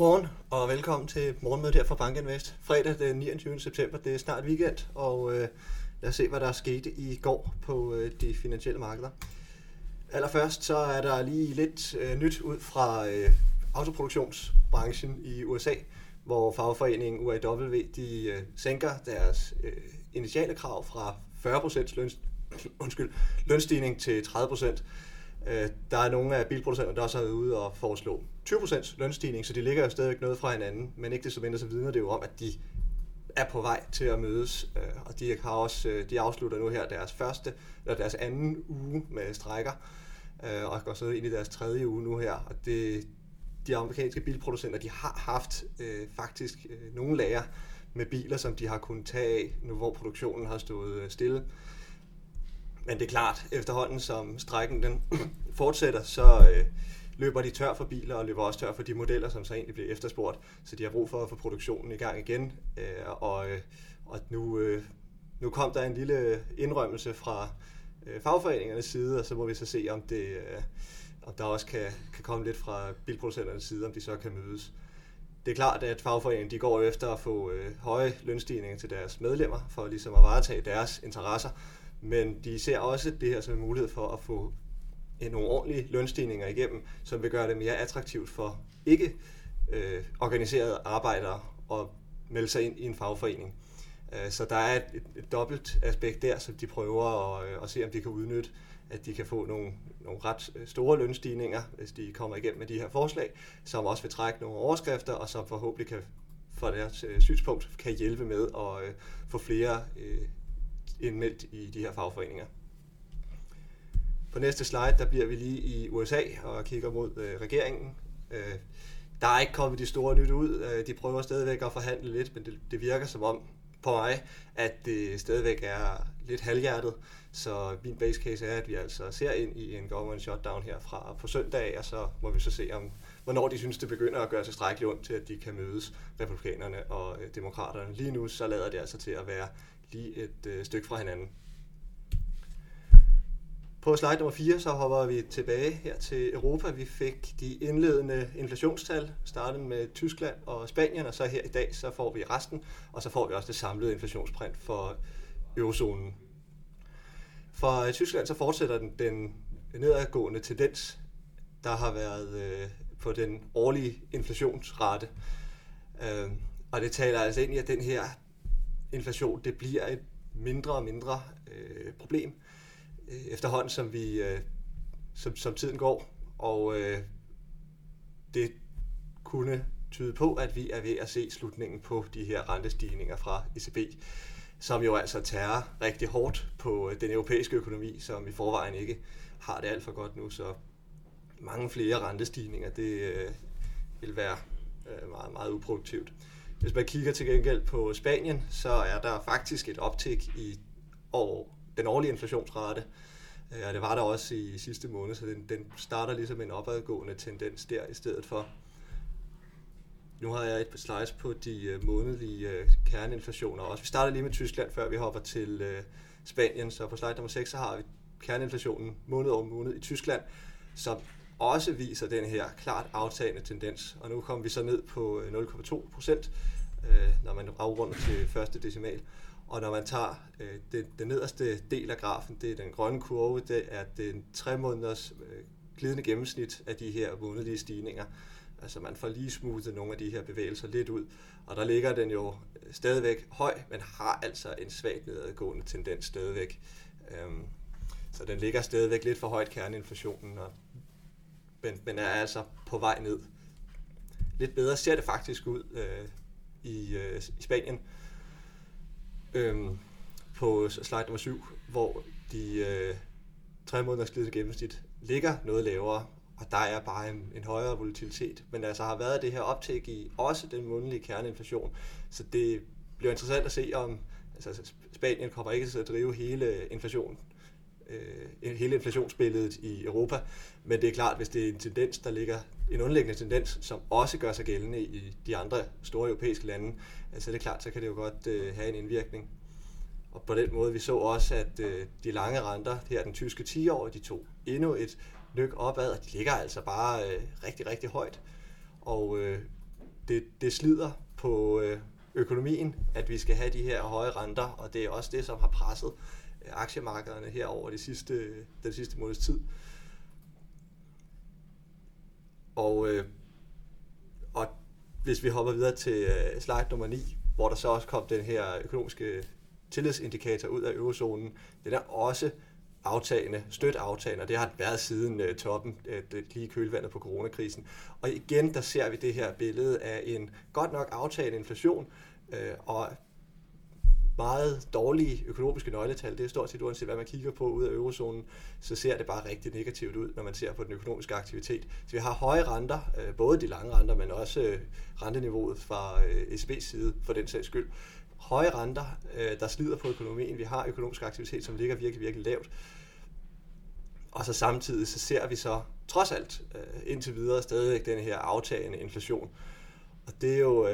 Godmorgen og velkommen til morgenmødet her fra Bankinvest. Fredag den 29. september, det er snart weekend, og øh, lad os se, hvad der er sket i går på øh, de finansielle markeder. Allerførst så er der lige lidt øh, nyt ud fra øh, autoproduktionsbranchen i USA, hvor fagforeningen UAW de øh, sænker deres øh, initiale krav fra 40% løn, undskyld, lønstigning til 30%. Øh, der er nogle af bilproducenterne, der også har været ude og foreslå 20% lønstigning, så de ligger jo stadigvæk noget fra hinanden, men ikke desto mindre så vidner det jo om, at de er på vej til at mødes, øh, og de har også, øh, de afslutter nu her deres første, eller deres anden uge med strækker, øh, og går så ind i deres tredje uge nu her, og det, de amerikanske bilproducenter, de har haft øh, faktisk øh, nogle lager med biler, som de har kunnet tage af, nu hvor produktionen har stået stille. Men det er klart, efterhånden som strækken den fortsætter, så øh, løber de tør for biler og løber også tør for de modeller, som så egentlig bliver efterspurgt. Så de har brug for at få produktionen i gang igen. Øh, og, øh, og nu, øh, nu kom der en lille indrømmelse fra øh, fagforeningernes side, og så må vi så se, om det... Øh, om der også kan, kan komme lidt fra bilproducenternes side, om de så kan mødes. Det er klart, at fagforeningen de går efter at få øh, høje lønstigninger til deres medlemmer, for ligesom at varetage deres interesser, men de ser også det her som en mulighed for at få nogle ordentlige lønstigninger igennem, som vil gøre det mere attraktivt for ikke øh, organiserede arbejdere at melde sig ind i en fagforening. Øh, så der er et, et, dobbelt aspekt der, som de prøver at, øh, at se, om de kan udnytte, at de kan få nogle, nogle ret øh, store lønstigninger, hvis de kommer igennem med de her forslag, som også vil trække nogle overskrifter, og som forhåbentlig kan fra deres synspunkt kan hjælpe med at øh, få flere øh, indmeldt i de her fagforeninger. På næste slide, der bliver vi lige i USA og kigger mod øh, regeringen. Øh, der er ikke kommet de store nyt ud. Øh, de prøver stadigvæk at forhandle lidt, men det, det virker som om på mig, at det stadigvæk er lidt halvhjertet. Så min base case er, at vi altså ser ind i en government shutdown her fra på søndag, og så må vi så se, om, hvornår de synes, det begynder at gøre sig strækkeligt ondt til, at de kan mødes, republikanerne og øh, demokraterne. Lige nu så lader det altså til at være lige et øh, stykke fra hinanden. På slide nummer 4, så hopper vi tilbage her til Europa. Vi fik de indledende inflationstal, startet med Tyskland og Spanien, og så her i dag, så får vi resten, og så får vi også det samlede inflationsprint for eurozonen. For øh, Tyskland så fortsætter den, den nedadgående tendens, der har været øh, på den årlige inflationsrate. Øh, og det taler altså ind i, at den her inflation, det bliver et mindre og mindre øh, problem øh, efterhånden, som, vi, øh, som, som tiden går. Og øh, det kunne tyde på, at vi er ved at se slutningen på de her rentestigninger fra ECB, som jo altså tærer rigtig hårdt på øh, den europæiske økonomi, som i forvejen ikke har det alt for godt nu. Så mange flere rentestigninger, det øh, vil være øh, meget, meget uproduktivt. Hvis man kigger til gengæld på Spanien, så er der faktisk et optik i år, den årlige inflationsrate. Øh, og det var der også i sidste måned, så den, den starter ligesom en opadgående tendens der i stedet for. Nu har jeg et slides på de øh, månedlige øh, kerneinflationer også. Vi starter lige med Tyskland, før vi hopper til øh, Spanien. Så på slide nummer 6, så har vi kerneinflationen måned over måned i Tyskland, som også viser den her klart aftagende tendens. Og nu kommer vi så ned på øh, 0,2 procent, øh, når man afrunder til første decimal. Og når man tager øh, det, den nederste del af grafen, det er den grønne kurve, det er den tre måneders øh, glidende gennemsnit af de her månedlige stigninger. Altså man får lige smuttet nogle af de her bevægelser lidt ud, og der ligger den jo øh, stadigvæk høj, men har altså en svagt nedadgående tendens stadigvæk. Øhm, så den ligger stadigvæk lidt for højt kerneinflationen, og, men, men er altså på vej ned. Lidt bedre ser det faktisk ud øh, i, øh, i Spanien, øhm, på slide nummer 7, hvor de øh, tre måneders glidende gennemsnit ligger noget lavere, og der er bare en, en højere volatilitet. Men altså har været det her optik i også den månedlige kerneinflation, så det bliver interessant at se, om altså, Spanien kommer ikke til at drive hele inflationen øh, hele inflationsbilledet i Europa, men det er klart, hvis det er en tendens, der ligger en underliggende tendens, som også gør sig gældende i de andre store europæiske lande, øh, så er det klart, så kan det jo godt øh, have en indvirkning. Og på den måde, vi så også, at øh, de lange renter, her den tyske 10 år, de tog endnu et nyk opad, og de ligger altså bare øh, rigtig, rigtig højt. Og øh, det, det slider på øh, økonomien, at vi skal have de her høje renter, og det er også det, som har presset øh, aktiemarkederne her over de sidste, den sidste måneds tid. Og, øh, og hvis vi hopper videre til øh, slide nummer 9, hvor der så også kom den her økonomiske tillidsindikator ud af eurozonen, den er også aftagende, støt aftagende, og det har det været siden uh, toppen, uh, lige kølvandet på coronakrisen. Og igen, der ser vi det her billede af en godt nok aftagende inflation, uh, og meget dårlige økonomiske nøgletal. Det er stort set uanset, hvad man kigger på ud af eurozonen, så ser det bare rigtig negativt ud, når man ser på den økonomiske aktivitet. Så vi har høje renter, øh, både de lange renter, men også øh, renteniveauet fra øh, ECB's side for den sags skyld. Høje renter, der slider på økonomien. Vi har økonomisk aktivitet, som ligger virkelig, virkelig lavt. Og så samtidig så ser vi så trods alt indtil videre stadigvæk den her aftagende inflation. Og det er jo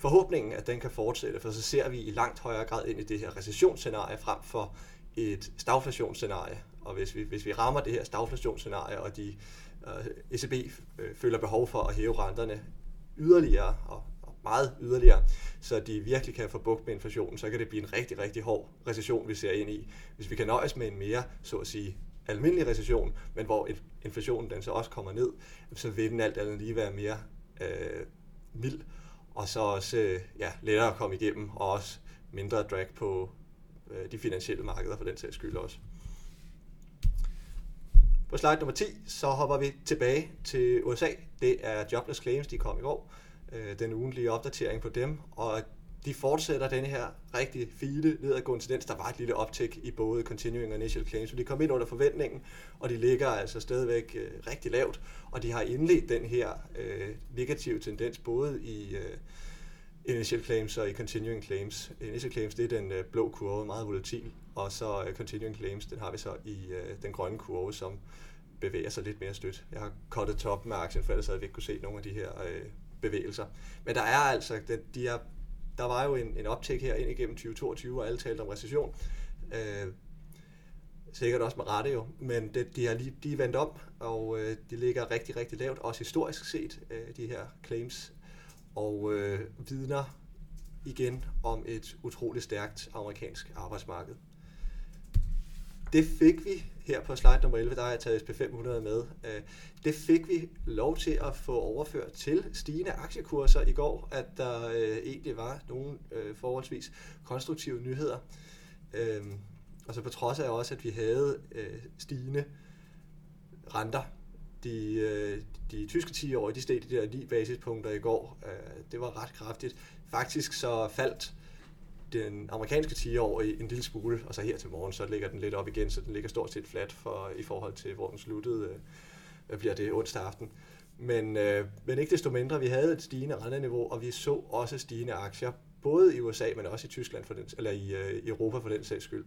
forhåbningen, at den kan fortsætte, for så ser vi i langt højere grad ind i det her recessionsscenarie frem for et stagflationsscenarie. Og hvis vi, hvis vi rammer det her stagflationsscenarie, og de øh, ECB øh, føler behov for at hæve renterne yderligere, og, og meget yderligere, så de virkelig kan få bugt med inflationen, så kan det blive en rigtig, rigtig hård recession, vi ser ind i. Hvis vi kan nøjes med en mere, så at sige, almindelig recession, men hvor inflationen den så også kommer ned, så vil den alt andet lige være mere øh, mild og så også øh, ja, lettere at komme igennem, og også mindre drag på øh, de finansielle markeder for den sags skyld også. På slide nummer 10, så hopper vi tilbage til USA. Det er jobless claims, de kom i går. Øh, den ugentlige opdatering på dem, og de fortsætter den her rigtig fine nedadgående tendens. Der var et lille optik i både continuing og initial claims, så de kom ind under forventningen, og de ligger altså stadigvæk øh, rigtig lavt, og de har indledt den her øh, negative tendens både i øh, initial claims og i continuing claims. Initial claims, det er den øh, blå kurve, meget volatil, og så øh, continuing claims, den har vi så i øh, den grønne kurve, som bevæger sig lidt mere stødt. Jeg har kottet toppen af aktien, for ellers havde vi ikke kunne se nogle af de her øh, bevægelser. Men der er altså, de er der var jo en, en optæk her ind igennem 2022, og alle talte om recession. Øh, sikkert også med rette jo, men det, de, har lige, de er vendt om, og øh, de ligger rigtig, rigtig lavt, også historisk set, øh, de her claims, og øh, vidner igen om et utroligt stærkt amerikansk arbejdsmarked. Det fik vi her på slide nummer 11, der har jeg taget SP500 med. Øh, det fik vi lov til at få overført til stigende aktiekurser i går, at der øh, egentlig var nogle øh, forholdsvis konstruktive nyheder. Og så på trods af også, at vi havde stigende renter. De, de tyske 10 år, de steg de der 9 basispunkter i går. Det var ret kraftigt. Faktisk så faldt den amerikanske 10 år en lille smule, og så her til morgen, så ligger den lidt op igen, så den ligger stort set flat for, i forhold til, hvor den sluttede, øh, bliver det onsdag aften. Men, øh, men ikke desto mindre, vi havde et stigende renteniveau, og vi så også stigende aktier, både i USA, men også i Tyskland, for den, eller i, øh, Europa for den sags skyld.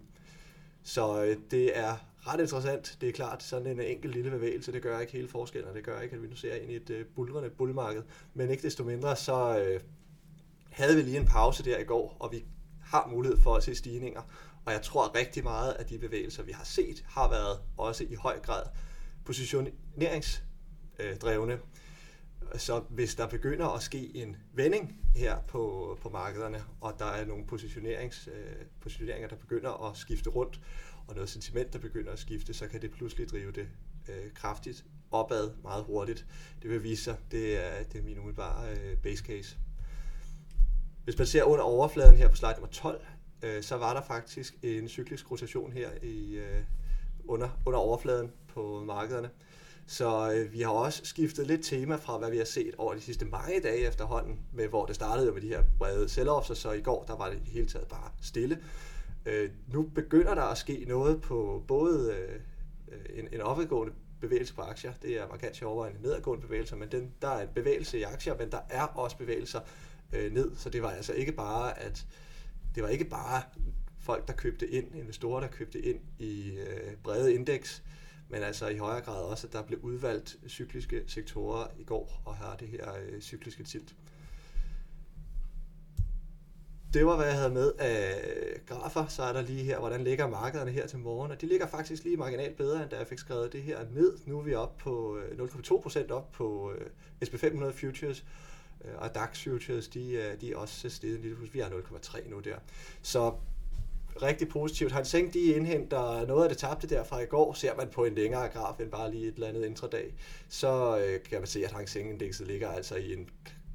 Så øh, det er ret interessant. Det er klart, sådan en enkelt lille bevægelse, det gør ikke hele forskellen, og det gør ikke, at vi nu ser ind i et øh, bulrende bullmarked. Men ikke desto mindre, så øh, havde vi lige en pause der i går, og vi har mulighed for at se stigninger. Og jeg tror rigtig meget, at de bevægelser, vi har set, har været også i høj grad positioneringsdrevne. Så hvis der begynder at ske en vending her på, på markederne, og der er nogle positionerings, øh, positioneringer, der begynder at skifte rundt, og noget sentiment, der begynder at skifte, så kan det pludselig drive det øh, kraftigt opad meget hurtigt. Det vil vise sig, det er, det er min umiddelbare øh, base case. Hvis man ser under overfladen her på slide nummer 12, øh, så var der faktisk en cyklisk rotation her i, øh, under, under overfladen på markederne. Så øh, vi har også skiftet lidt tema fra, hvad vi har set over de sidste mange dage efterhånden, med hvor det startede med de her brede sell og så i går der var det hele taget bare stille. Øh, nu begynder der at ske noget på både øh, en, en opadgående bevægelse på aktier, det er markant sjovere end en nedadgående bevægelse, men den, der er en bevægelse i aktier, men der er også bevægelser øh, ned. Så det var altså ikke bare, at det var ikke bare folk, der købte ind, investorer, der købte ind i øh, brede indeks, men altså i højere grad også, at der blev udvalgt cykliske sektorer i går, og har det her øh, cykliske tilt. Det var, hvad jeg havde med af grafer. Så er der lige her, hvordan ligger markederne her til morgen. Og de ligger faktisk lige marginalt bedre, end da jeg fik skrevet det her ned. Nu er vi øh, op på 0,2% op på SP500 Futures, Øh, og DAX futures, de, øh, de er også steget en lille Vi har 0,3 nu der. Så rigtig positivt. Han Seng, de indhenter noget af det tabte der fra i går. Ser man på en længere graf end bare lige et eller andet intradag, så øh, kan man se, at Hang Seng-indekset ligger altså i en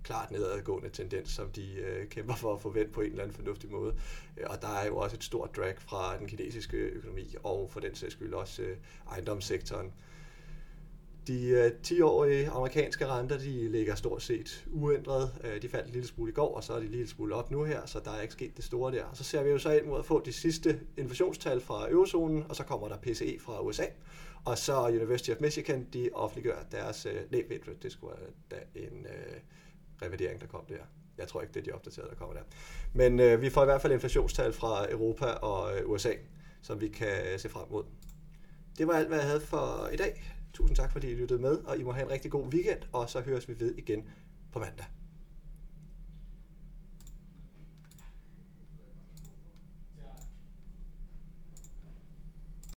klart nedadgående tendens, som de øh, kæmper for at få vendt på en eller anden fornuftig måde. Og der er jo også et stort drag fra den kinesiske økonomi, og for den sags skyld også øh, ejendomssektoren. De øh, 10-årige amerikanske renter, de ligger stort set uændret. Øh, de faldt en lille smule i går, og så er de en lille smule op nu her, så der er ikke sket det store der. Så ser vi jo så ind mod at få de sidste inflationstal fra eurozonen, og så kommer der PCE fra USA. Og så University of Michigan, de offentliggør deres, øh, nej, ved det skulle være da en øh, revidering, der kom der. Jeg tror ikke, det er de opdaterede, der kommer der. Men øh, vi får i hvert fald inflationstal fra Europa og øh, USA, som vi kan se frem mod. Det var alt, hvad jeg havde for i dag. Tusind tak, fordi I lyttede med, og I må have en rigtig god weekend, og så høres vi ved igen på mandag.